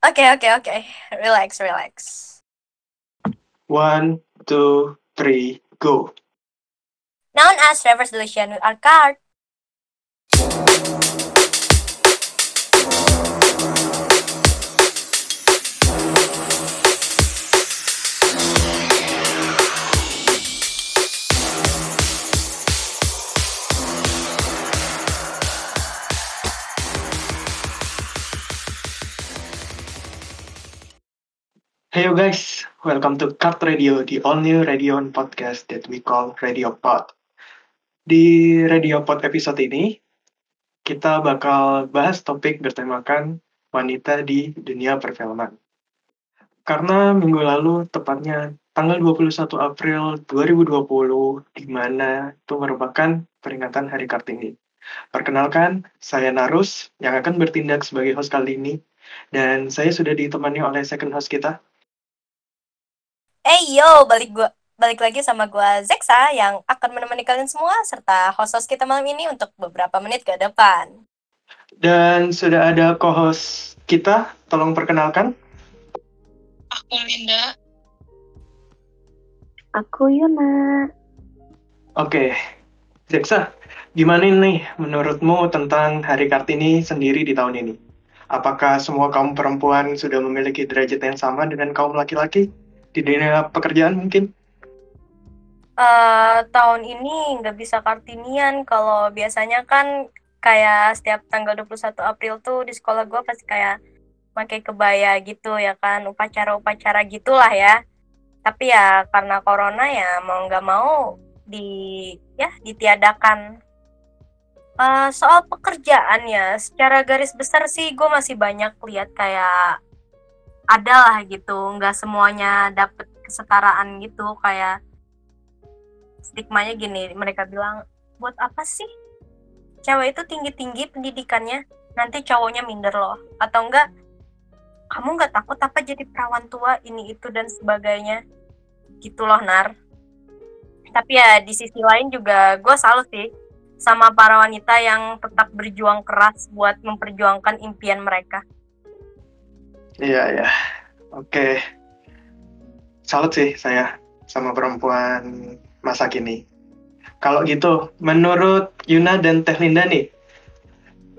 Oke, okay, okay. Relax, relax. One, two, three, go. Known as reverse deletion with our card. Hey you guys, welcome to Card Radio, the all new radio and podcast that we call Radio Pod. Di Radio Pod episode ini, kita bakal bahas topik bertemakan wanita di dunia perfilman. Karena minggu lalu, tepatnya tanggal 21 April 2020, di mana itu merupakan peringatan Hari Kartini. Perkenalkan, saya Narus, yang akan bertindak sebagai host kali ini, dan saya sudah ditemani oleh second host kita, Eh yo, balik gua balik lagi sama gua Zexa yang akan menemani kalian semua serta host-host kita malam ini untuk beberapa menit ke depan. Dan sudah ada co-host kita, tolong perkenalkan. Aku Linda. Aku Yuna. Oke, Zeksa, gimana nih menurutmu tentang Hari Kartini sendiri di tahun ini? Apakah semua kaum perempuan sudah memiliki derajat yang sama dengan kaum laki-laki di dunia pekerjaan mungkin? Uh, tahun ini nggak bisa kartinian. Kalau biasanya kan kayak setiap tanggal 21 April tuh di sekolah gue pasti kayak pakai kebaya gitu ya kan upacara-upacara gitulah ya. Tapi ya karena corona ya mau nggak mau di ya ditiadakan. Uh, soal pekerjaan ya secara garis besar sih gue masih banyak lihat kayak ada lah gitu. Nggak semuanya dapet kesetaraan gitu. Kayak stigmanya gini mereka bilang buat apa sih? Cewek itu tinggi-tinggi pendidikannya nanti cowoknya minder loh. Atau enggak kamu nggak takut apa jadi perawan tua ini itu dan sebagainya? Gitu loh nar. Tapi ya di sisi lain juga gue salut sih sama para wanita yang tetap berjuang keras buat memperjuangkan impian mereka Iya, ya. Oke. Salut sih saya sama perempuan masa kini. Kalau gitu, menurut Yuna dan Teh Linda nih,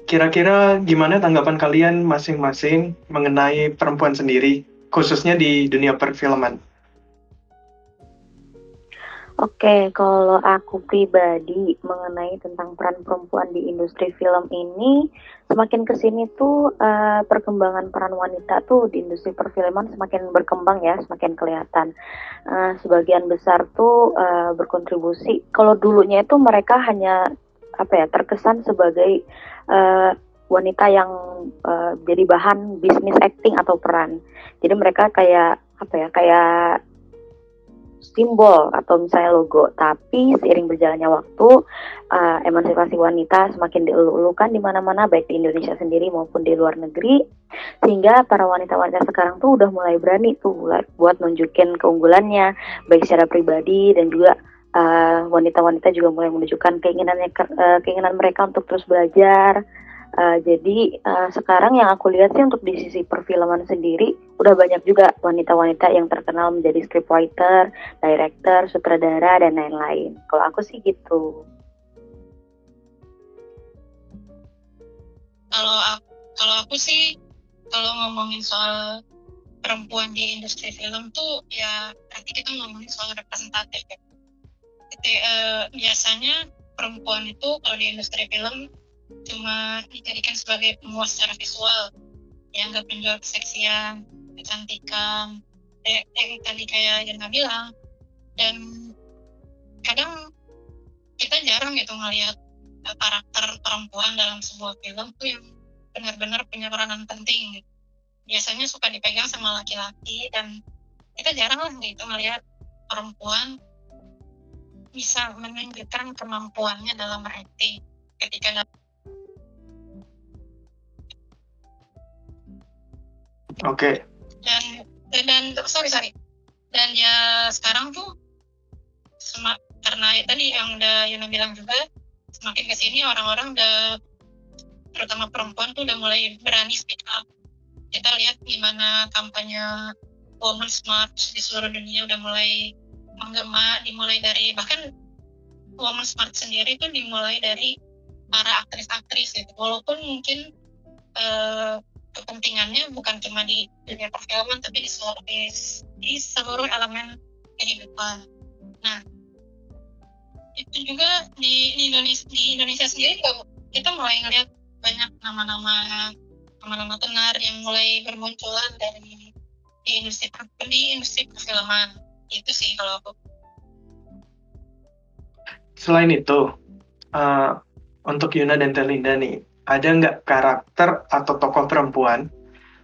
kira-kira gimana tanggapan kalian masing-masing mengenai perempuan sendiri, khususnya di dunia perfilman? Oke, kalau aku pribadi mengenai tentang peran perempuan di industri film ini, semakin ke sini tuh uh, perkembangan peran wanita tuh di industri perfilman semakin berkembang ya, semakin kelihatan. Uh, sebagian besar tuh uh, berkontribusi. Kalau dulunya itu mereka hanya apa ya terkesan sebagai uh, wanita yang uh, jadi bahan bisnis acting atau peran. Jadi mereka kayak apa ya kayak simbol atau misalnya logo. Tapi seiring berjalannya waktu, uh, emansipasi wanita semakin dielulukan di mana-mana, baik di Indonesia sendiri maupun di luar negeri, sehingga para wanita-wanita sekarang tuh udah mulai berani tuh buat nunjukin keunggulannya, baik secara pribadi dan juga wanita wanita-wanita juga mulai menunjukkan keinginannya uh, keinginan mereka untuk terus belajar Uh, jadi uh, sekarang yang aku lihat sih untuk di sisi perfilman sendiri udah banyak juga wanita-wanita yang terkenal menjadi scriptwriter, director, sutradara dan lain-lain. Kalau aku sih gitu. Kalau aku, kalau aku sih kalau ngomongin soal perempuan di industri film tuh ya nanti kita ngomongin soal representatif ya. Jadi, uh, biasanya perempuan itu kalau di industri film cuma dijadikan sebagai pemuas secara visual yang nggak penjual keseksian kecantikan eh, yang tadi kayak Jana bilang dan kadang kita jarang gitu ngelihat karakter perempuan dalam sebuah film tuh yang benar-benar punya peranan penting gitu. biasanya suka dipegang sama laki-laki dan kita jarang lah gitu ngelihat perempuan bisa menunjukkan kemampuannya dalam acting ketika Oke. Okay. Dan dan sorry sorry. Dan ya sekarang tuh semak karena ya, tadi yang udah Yuna bilang juga semakin ke sini orang-orang udah terutama perempuan tuh udah mulai berani speak up kita lihat gimana kampanye Women's March di seluruh dunia udah mulai menggema dimulai dari bahkan Women's March sendiri tuh dimulai dari para aktris-aktris gitu walaupun mungkin eh, kepentingannya bukan cuma di dunia perfilman tapi di seluruh di, di seluruh elemen kehidupan. Nah itu juga di, di Indonesia di Indonesia sendiri kita mulai ngeliat banyak nama-nama nama-nama tenar yang mulai bermunculan dari di industri di industri perfilman. Itu sih kalau aku. Selain itu, eh, untuk Yuna dan Telinda nih, ada nggak karakter atau tokoh perempuan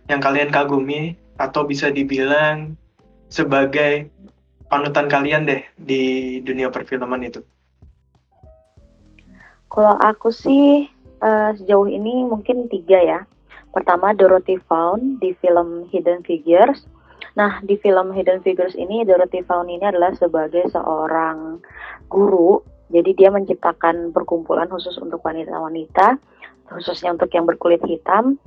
yang kalian kagumi atau bisa dibilang sebagai panutan kalian deh di dunia perfilman itu? Kalau aku sih eh, sejauh ini mungkin tiga ya. Pertama Dorothy Vaughan di film Hidden Figures. Nah di film Hidden Figures ini Dorothy Vaughan ini adalah sebagai seorang guru. Jadi dia menciptakan perkumpulan khusus untuk wanita-wanita, khususnya untuk yang berkulit hitam,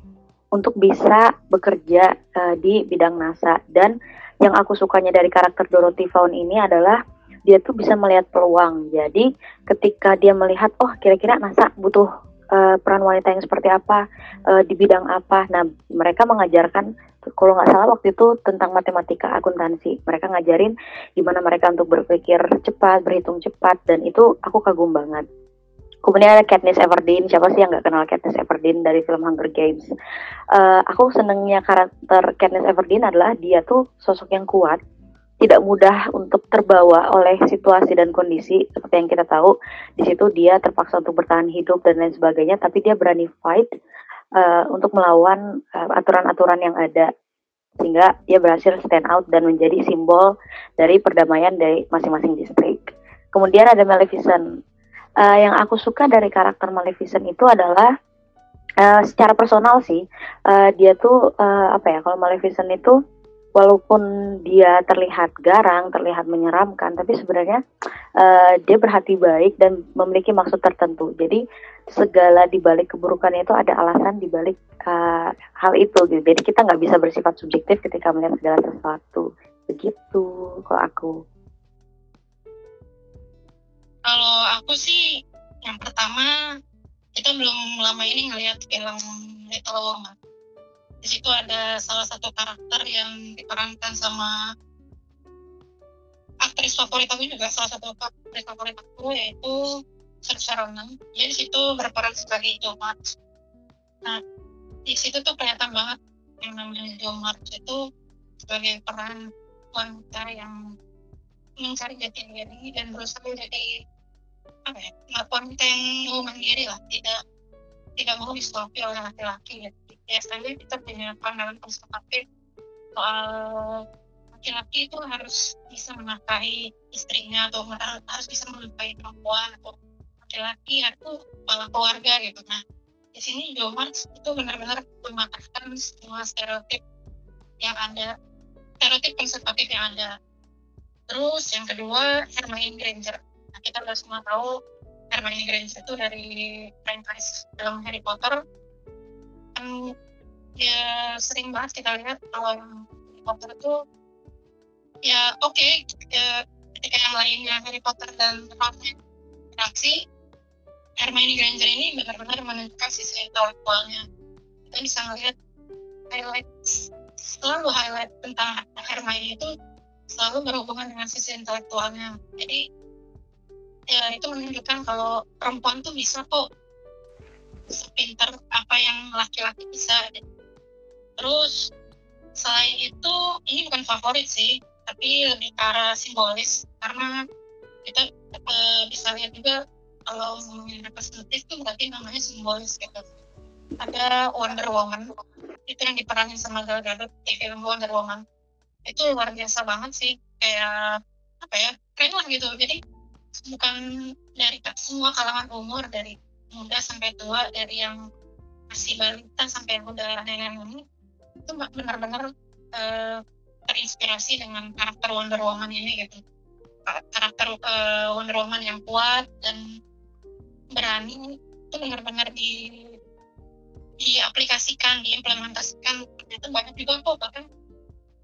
untuk bisa bekerja eh, di bidang NASA. Dan yang aku sukanya dari karakter Dorothy Vaughan ini adalah dia tuh bisa melihat peluang. Jadi ketika dia melihat oh kira-kira NASA butuh uh, peran wanita yang seperti apa uh, di bidang apa nah mereka mengajarkan kalau nggak salah waktu itu tentang matematika akuntansi mereka ngajarin gimana mereka untuk berpikir cepat berhitung cepat dan itu aku kagum banget kemudian ada Katniss Everdeen. Siapa sih yang nggak kenal Katniss Everdeen dari film Hunger Games? Uh, aku senengnya karakter Katniss Everdeen adalah dia tuh sosok yang kuat tidak mudah untuk terbawa oleh situasi dan kondisi. Seperti yang kita tahu di situ dia terpaksa untuk bertahan hidup dan lain sebagainya tapi dia berani fight uh, untuk melawan uh, aturan-aturan yang ada. Sehingga dia berhasil stand out dan menjadi simbol dari perdamaian dari masing-masing distrik. Kemudian ada Maleficent Uh, yang aku suka dari karakter Maleficent itu adalah uh, secara personal sih uh, dia tuh uh, apa ya kalau Maleficent itu walaupun dia terlihat garang, terlihat menyeramkan, tapi sebenarnya uh, dia berhati baik dan memiliki maksud tertentu. Jadi segala dibalik keburukan itu ada alasan dibalik uh, hal itu. Gitu. Jadi kita nggak bisa bersifat subjektif ketika melihat segala sesuatu. Begitu kalau aku. Kalau aku sih yang pertama kita belum lama ini ngelihat film Little Woman. Di situ ada salah satu karakter yang diperankan sama aktris favorit aku juga salah satu aktris favorit aku yaitu Saoirse Ronan. Dia di situ berperan sebagai Jo nah di situ tuh kelihatan banget yang namanya Jo March itu sebagai peran wanita yang mencari jati diri dan berusaha menjadi apa ya mau mandiri lah tidak tidak mau disuapi oleh laki-laki gitu. Biasanya kita punya pandangan konservatif soal laki-laki itu harus bisa menafkahi istrinya atau harus bisa menafkahi perempuan atau laki-laki atau kepala keluarga gitu. Nah di sini Jo itu benar-benar mematahkan semua stereotip yang ada stereotip konservatif yang ada terus yang kedua Hermione Granger. Nah, kita udah semua tahu Hermione Granger itu dari franchise film Harry Potter. Kan ya sering banget kita lihat kalau yang Harry Potter itu ya oke okay, ya, ketika yang lainnya Harry Potter dan Ron beraksi Hermione Granger ini benar-benar menunjukkan sisi intelektualnya. Kita bisa melihat highlight selalu highlight tentang Hermione itu selalu berhubungan dengan sisi intelektualnya. Jadi ya itu menunjukkan kalau perempuan tuh bisa kok sepintar apa yang laki-laki bisa. Terus selain itu ini bukan favorit sih tapi lebih ke arah simbolis. Karena kita e, bisa lihat juga kalau ngomongin representatif itu berarti namanya simbolis gitu. Ada Wonder Woman itu yang diperanin sama Gal Gadot di film Wonder Woman itu luar biasa banget sih kayak apa ya keren lah gitu. Jadi bukan dari semua kalangan umur dari muda sampai tua dari yang masih balita sampai udah nenek ini itu benar-benar uh, terinspirasi dengan karakter Wonder Woman ini gitu. Karakter uh, Wonder Woman yang kuat dan berani itu benar-benar di diaplikasikan, diimplementasikan. Ternyata banyak juga kok bahkan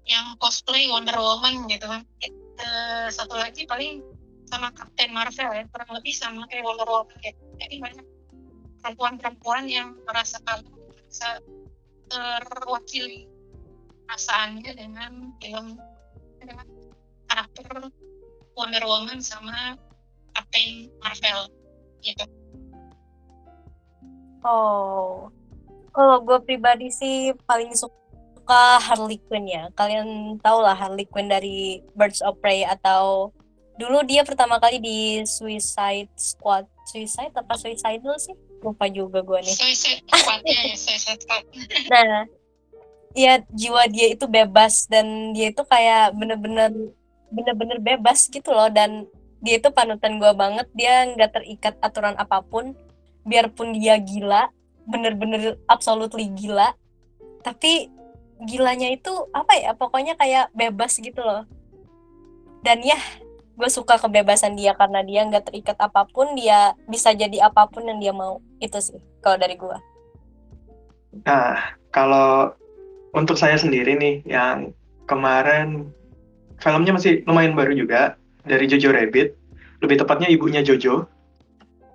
yang cosplay Wonder Woman gitu kan. Eh, satu lagi paling sama Captain Marvel ya kurang lebih sama kayak Wonder Woman gitu. Jadi banyak perempuan-perempuan yang merasakan merasa terwakili perasaannya dengan film dengan karakter Wonder Woman sama Captain Marvel gitu. Oh, kalau gue pribadi sih paling suka Harley Quinn ya. Kalian tau lah Harley Quinn dari Birds of Prey atau dulu dia pertama kali di Suicide Squad. Suicide apa Suicidal sih? Lupa juga gue nih. Suicide Squad ya Suicide Squad. Nah, ya jiwa dia itu bebas dan dia itu kayak bener-bener bener-bener bebas gitu loh dan dia itu panutan gue banget dia nggak terikat aturan apa pun biarpun dia gila bener-bener absolutely gila tapi gilanya itu apa ya? Pokoknya kayak bebas gitu loh. Dan ya gue suka kebebasan dia karena dia nggak terikat apa pun dia bisa jadi apa pun yang dia mau. Itu sih kalau dari gue Nah, kalau untuk saya sendiri nih, yang kemarin filmnya masih lumayan baru juga, dari Jojo Rabbit, lebih tepatnya ibunya Jojo,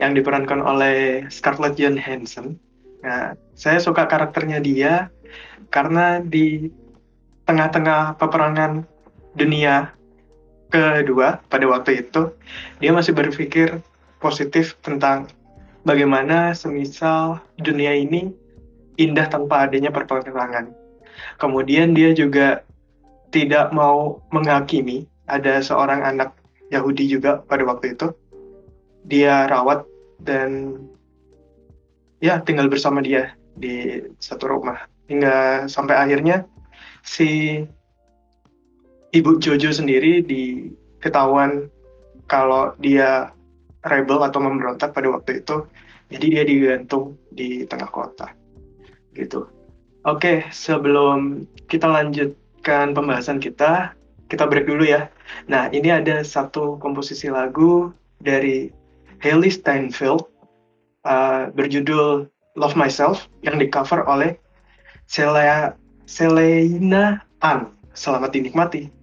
yang diperankan oleh Scarlett Johansson. Nah, saya suka karakternya dia karena di tengah-tengah peperangan dunia kedua pada waktu itu, dia masih berpikir positif tentang bagaimana semisal dunia ini indah tanpa adanya perperangan. Kemudian dia juga tidak mau menghakimi ada seorang anak Yahudi juga pada waktu itu. Dia rawat dan ya tinggal bersama dia di satu rumah hingga sampai akhirnya si ibu Jojo sendiri diketahuan kalau dia rebel atau memberontak pada waktu itu jadi dia digantung di tengah kota gitu. Oke, sebelum kita lanjutkan pembahasan kita, kita break dulu ya. Nah, ini ada satu komposisi lagu dari Haley Steinfeld uh, berjudul Love Myself yang di-cover oleh Selena, Ann. Selamat dinikmati.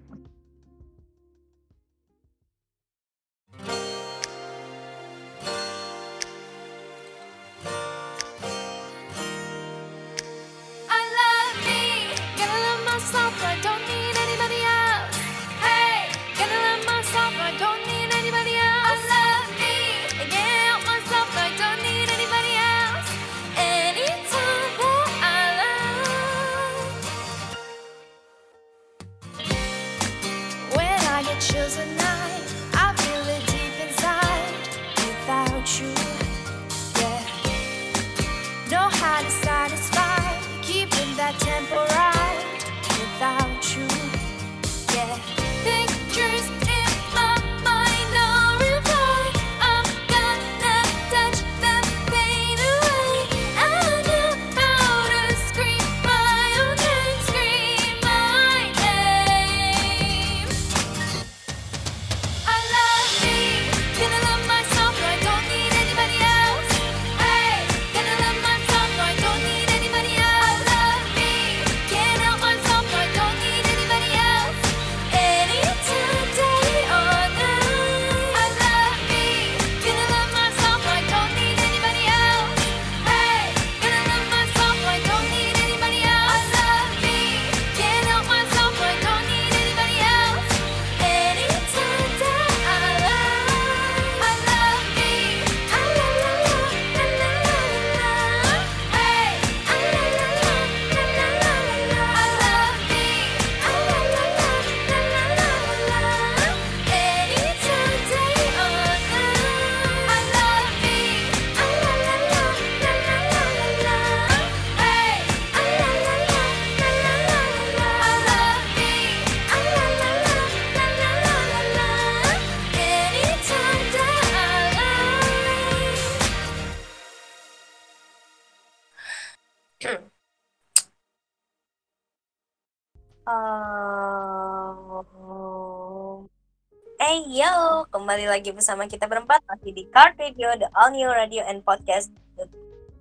Kembali lagi bersama kita berempat masih di Card Radio, the all new radio and podcast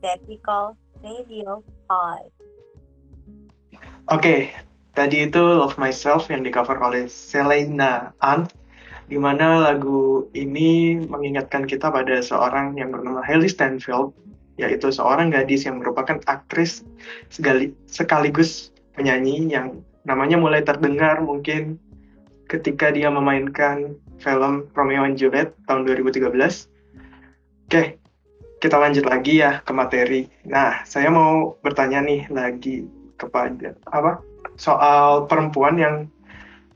that we Radio Pod. Oke, tadi itu Love Myself yang di cover oleh Selena Ann, di mana lagu ini mengingatkan kita pada seorang yang bernama Hailey Steinfeld, yaitu seorang gadis yang merupakan aktris sekali- sekaligus penyanyi yang namanya mulai terdengar mungkin ketika dia memainkan film Romeo and Juliet tahun 2013. Oke, kita lanjut lagi ya ke materi. Nah, saya mau bertanya nih lagi kepada apa soal perempuan yang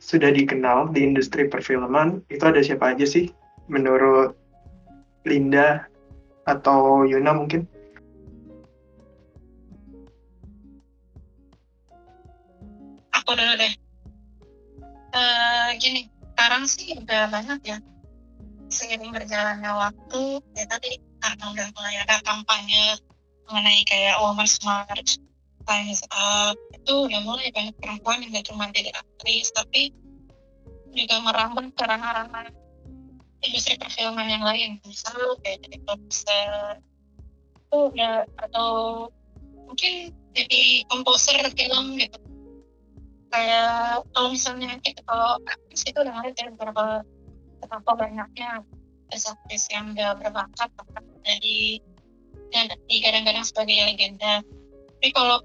sudah dikenal di industri perfilman itu ada siapa aja sih menurut Linda atau Yuna mungkin? Aku dulu deh. Eh gini, sekarang sih udah banyak ya. Seiring berjalannya waktu, ya tadi karena udah mulai ada kampanye mengenai kayak Women's March, Time's Up, itu udah mulai banyak perempuan yang gak cuma jadi aktris, tapi juga merambah ke ranah-ranah industri perfilman yang lain. Misal kayak jadi produser, itu udah, atau mungkin jadi komposer film gitu kayak kalau misalnya kita kalau aktris itu udah ya berapa betapa banyaknya aktris yang udah berbakat jadi dan digadang-gadang sebagai legenda. Tapi kalau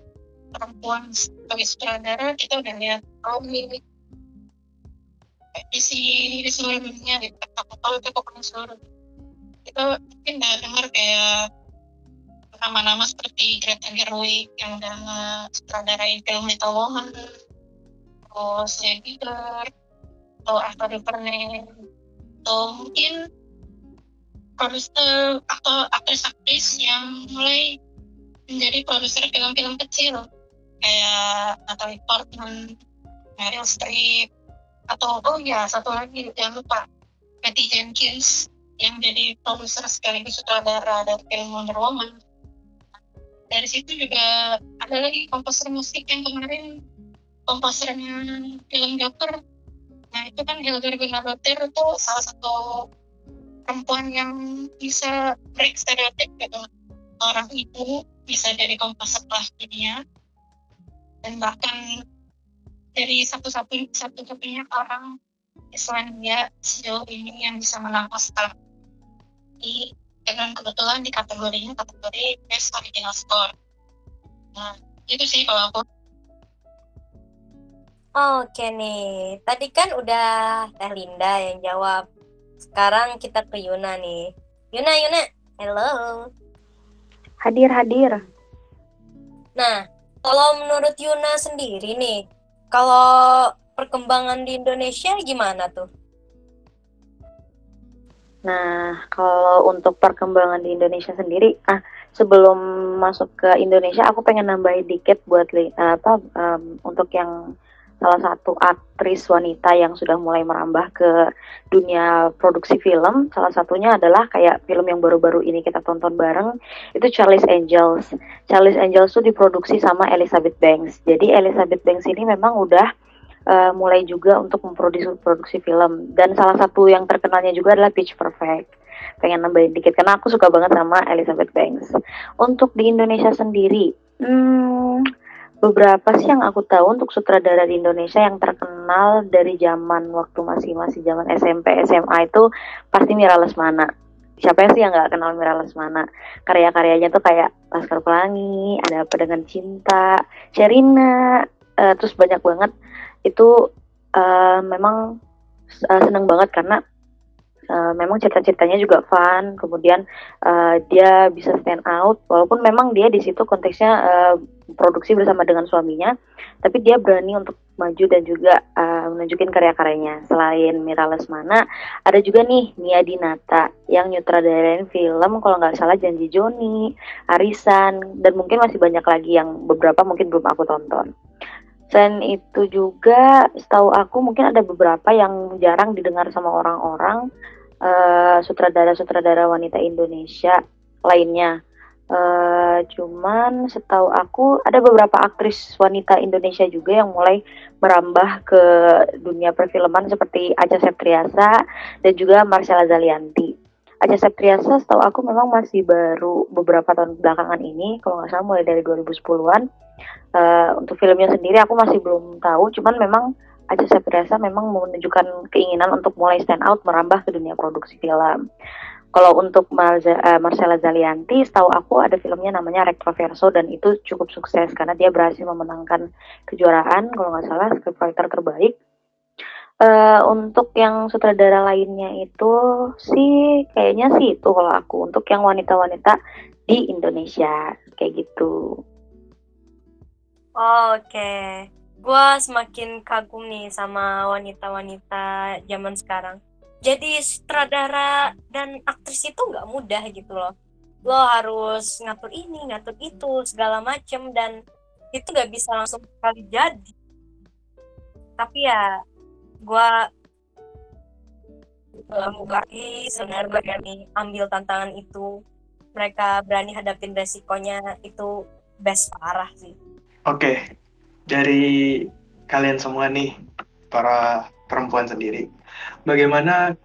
perempuan sebagai sutradara kita udah lihat oh ini di si di seluruh dunia di tak tahu itu pokoknya seluruh. Kita mungkin udah dengar kayak nama-nama seperti Greta Gerwig yang udah sutradarain film Little Woman terus Jane Bieber atau Arthur Duvernay atau mungkin produser atau aktris-aktris yang mulai menjadi produser film-film kecil kayak Natalie Portman, Meryl Streep atau oh ya satu lagi jangan lupa Patty Jenkins yang jadi produser sekaligus sutradara dari film Wonder Woman. Dari situ juga ada lagi komposer musik yang kemarin komposernya film Joker nah itu kan Hildur Guðnadóttir itu salah satu perempuan yang bisa break stereotip gitu. Orang ibu bisa jadi komposer kelas dunia. Dan bahkan dari satu-satunya satu-satunya orang Islandia sejauh ini yang bisa menang Oscar. Di dengan kebetulan di kategorinya kategori Best Original Score. Nah, itu sih kalau aku Oke nih, tadi kan udah Teh Linda yang jawab. Sekarang kita ke Yuna nih. Yuna, Yuna, hello. Hadir, hadir. Nah, kalau menurut Yuna sendiri nih, kalau perkembangan di Indonesia gimana tuh? Nah, kalau untuk perkembangan di Indonesia sendiri, ah sebelum masuk ke Indonesia, aku pengen nambahin dikit buat li- apa em, untuk yang salah satu aktris wanita yang sudah mulai merambah ke dunia produksi film. Salah satunya adalah kayak film yang baru-baru ini kita tonton bareng itu Charlie's Angels. Charlie's Angels itu diproduksi sama Elizabeth Banks. Jadi Elizabeth Banks ini memang udah uh, mulai juga untuk memproduksi produksi film dan salah satu yang terkenalnya juga adalah Pitch Perfect pengen nambahin dikit karena aku suka banget sama Elizabeth Banks untuk di Indonesia sendiri hmm, beberapa sih yang aku tahu untuk sutradara di Indonesia yang terkenal dari zaman waktu masih masih zaman SMP SMA itu pasti Mira Lesmana. Siapa sih yang nggak kenal Mira Lesmana? Karya-karyanya tuh kayak Laskar Pelangi ada apa dengan cinta Sherina uh, terus banyak banget. Itu uh, memang uh, seneng banget karena uh, memang cerita-ceritanya juga fun kemudian uh, dia bisa stand out walaupun memang dia di situ konteksnya uh, produksi bersama dengan suaminya tapi dia berani untuk maju dan juga uh, menunjukin karya-karyanya. Selain Mira Lesmana ada juga nih Nia Dinata yang nyutradarain film kalau nggak salah Janji Joni Arisan dan mungkin masih banyak lagi yang beberapa mungkin belum aku tonton. Selain itu juga setahu aku mungkin ada beberapa yang jarang didengar sama orang-orang uh, sutradara-sutradara wanita Indonesia lainnya. Uh, cuman setahu aku ada beberapa aktris wanita Indonesia juga yang mulai merambah ke dunia perfilman seperti Acha Septriasa dan juga Marcella Zalianti. Acha Septriasa setahu aku memang masih baru beberapa tahun belakangan ini kalau nggak salah mulai dari 2010-an uh, untuk filmnya sendiri aku masih belum tahu cuman memang Acha Septriasa memang menunjukkan keinginan untuk mulai stand out merambah ke dunia produksi film kalau untuk Marza, uh, Marcella Zalianti setahu aku ada filmnya namanya Retroverso dan itu cukup sukses karena dia berhasil memenangkan kejuaraan kalau nggak salah scriptwriter terbaik Uh, untuk yang sutradara lainnya itu sih kayaknya sih itu kalau aku untuk yang wanita-wanita di Indonesia kayak gitu. Oh, Oke, okay. Gue semakin kagum nih sama wanita-wanita zaman sekarang. Jadi sutradara dan aktris itu nggak mudah gitu loh. Lo harus ngatur ini, ngatur itu, segala macem dan itu nggak bisa langsung sekali jadi. Tapi ya gue lagi sebenarnya berani ambil tantangan itu mereka berani hadapin resikonya itu best parah sih oke. Dari kalian semua nih para perempuan sendiri bagaimana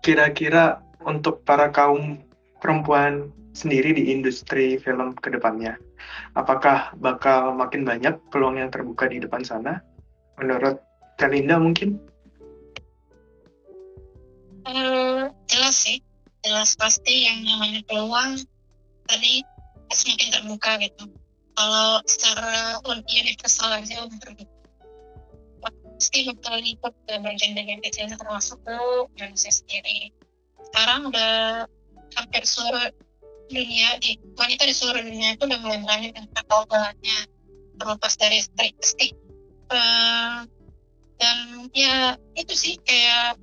kira-kira untuk para kaum perempuan sendiri di industri film ke depannya apakah bakal makin banyak peluang yang terbuka di depan sana menurut Kalinda mungkin? Uh, jelas sih, jelas pasti yang namanya peluang tadi semakin terbuka gitu. Kalau secara universal aja udah terbuka. Pasti bakal ikut ke bagian-bagian kecilnya termasuk dan saya sendiri. Sekarang udah hampir seluruh dunia di wanita di seluruh dunia itu udah mulai berani dengan bahannya terlepas dari statistik uh, dan ya itu sih kayak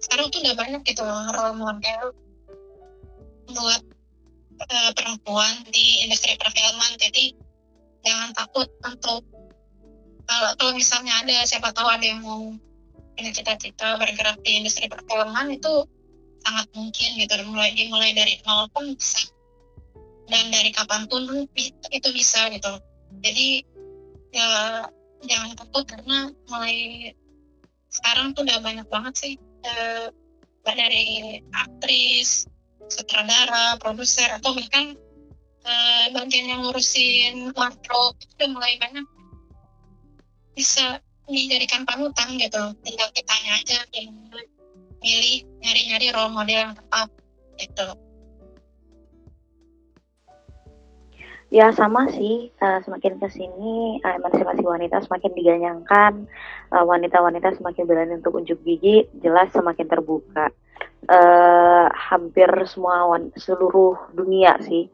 sekarang tuh udah banyak gitu loh role model buat uh, perempuan di industri perfilman. Jadi jangan takut untuk kalau kalau misalnya ada siapa tahu ada yang mau punya cita-cita bergerak di industri perfilman itu sangat mungkin gitu. Mulai dimulai dari nol pun bisa. Dan dari kapan pun itu bisa gitu. Jadi ya jangan takut karena mulai sekarang tuh udah banyak banget sih uh, dari aktris, sutradara, produser atau bahkan uh, bagian yang ngurusin wardrobe itu mulai banyak bisa dijadikan panutan gitu. Tinggal kita aja yang milih nyari-nyari role model yang tepat gitu Ya sama sih, uh, semakin ke sini uh, emansipasi wanita semakin diganyangkan, uh, wanita-wanita semakin berani untuk unjuk gigi, jelas semakin terbuka. Uh, hampir semua seluruh dunia sih.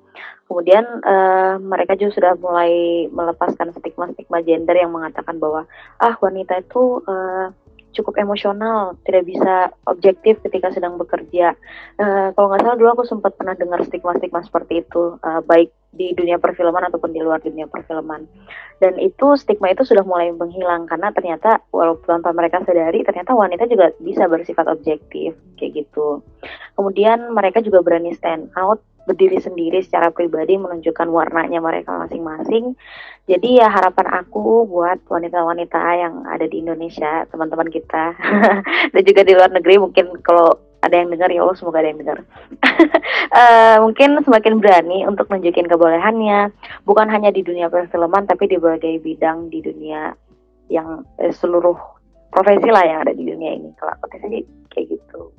Kemudian uh, mereka juga sudah mulai melepaskan stigma-stigma gender yang mengatakan bahwa ah wanita itu uh, cukup emosional, tidak bisa objektif ketika sedang bekerja. Uh, kalau nggak salah dulu aku sempat pernah dengar stigma-stigma seperti itu, uh, baik di dunia perfilman ataupun di luar dunia perfilman. Dan itu stigma itu sudah mulai menghilang karena ternyata walaupun tanpa mereka sadari, ternyata wanita juga bisa bersifat objektif kayak gitu. Kemudian mereka juga berani stand out berdiri sendiri secara pribadi menunjukkan warnanya mereka masing-masing. Jadi ya harapan aku buat wanita-wanita yang ada di Indonesia, teman-teman kita dan juga di luar negeri mungkin kalau ada yang dengar ya Allah semoga ada yang dengar. uh, mungkin semakin berani untuk nunjukin kebolehannya, bukan hanya di dunia perfilman tapi di berbagai bidang di dunia yang eh, seluruh profesi lah yang ada di dunia ini. Kalau aku sih kayak gitu.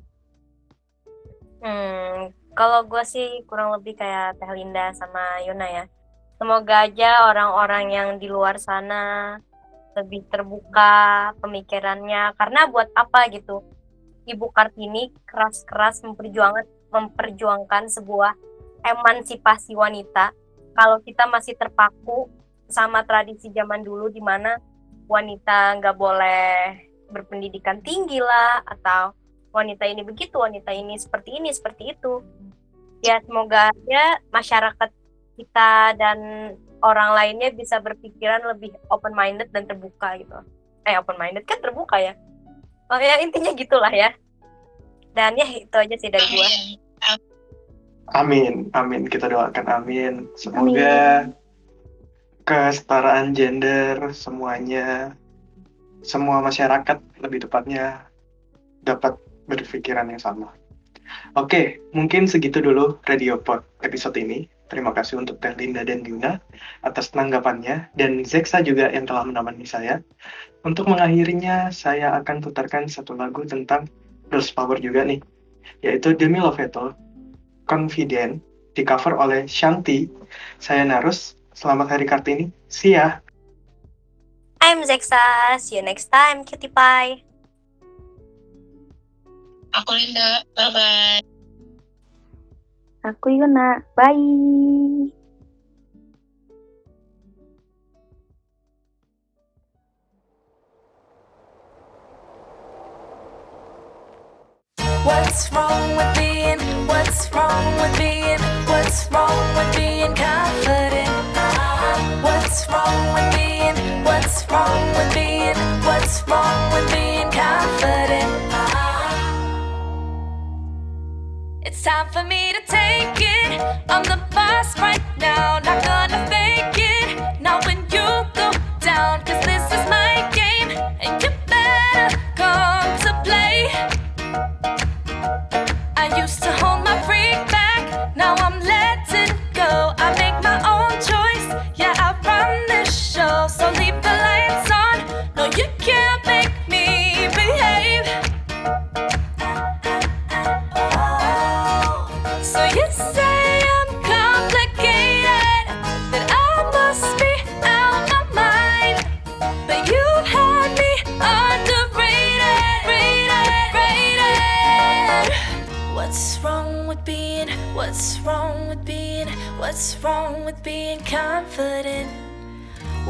Hmm, kalau gue sih kurang lebih kayak Teh Linda sama Yuna ya. Semoga aja orang-orang yang di luar sana lebih terbuka pemikirannya. Karena buat apa gitu? Ibu Kartini keras-keras memperjuangkan memperjuangkan sebuah emansipasi wanita. Kalau kita masih terpaku sama tradisi zaman dulu di mana wanita nggak boleh berpendidikan tinggi lah atau wanita ini begitu, wanita ini seperti ini, seperti itu ya semoga ya masyarakat kita dan orang lainnya bisa berpikiran lebih open minded dan terbuka gitu. Eh open minded kan terbuka ya? Oh ya intinya gitulah ya. Dan ya itu aja sih dari gua. Amin. Amin. Kita doakan amin. Semoga amin. kesetaraan gender semuanya semua masyarakat lebih tepatnya dapat berpikiran yang sama Oke, mungkin segitu dulu Radio Pod episode ini. Terima kasih untuk Teh Linda dan Dina atas tanggapannya, dan Zeksa juga yang telah menemani saya. Untuk mengakhirinya, saya akan putarkan satu lagu tentang Girls Power juga nih, yaitu Demi Lovato, Confident, di cover oleh Shanti. Saya Narus, selamat Hari Kartini, see ya! I'm Zexa. See you next time, cutie pie. Aku Linda, bye-bye. Aku Yuna, bye. What's wrong with being? What's wrong with being? What's wrong with being confident? What's wrong with being? What's wrong with being? What's wrong with being confident? Time for me to take it. I'm the boss right now,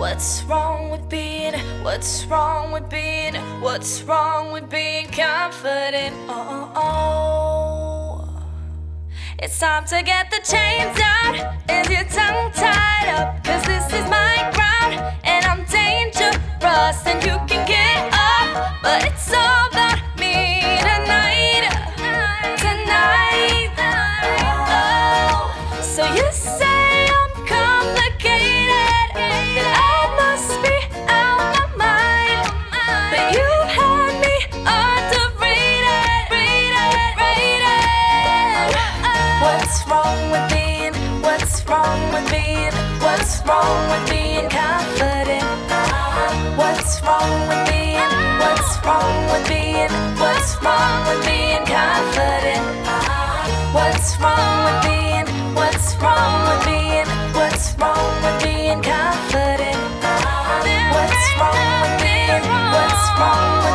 What's wrong with being? What's wrong with being? What's wrong with being confident? Oh, oh, oh. It's time to get the chains out and your tongue tied up. Cause this is my ground and I'm dangerous and you can get up. But it's all wrong with being confident? What's wrong with being? What's wrong with being? What's wrong with being confident? What's wrong with being? What's wrong with being? What's wrong with being confident? What's wrong with being? What's wrong?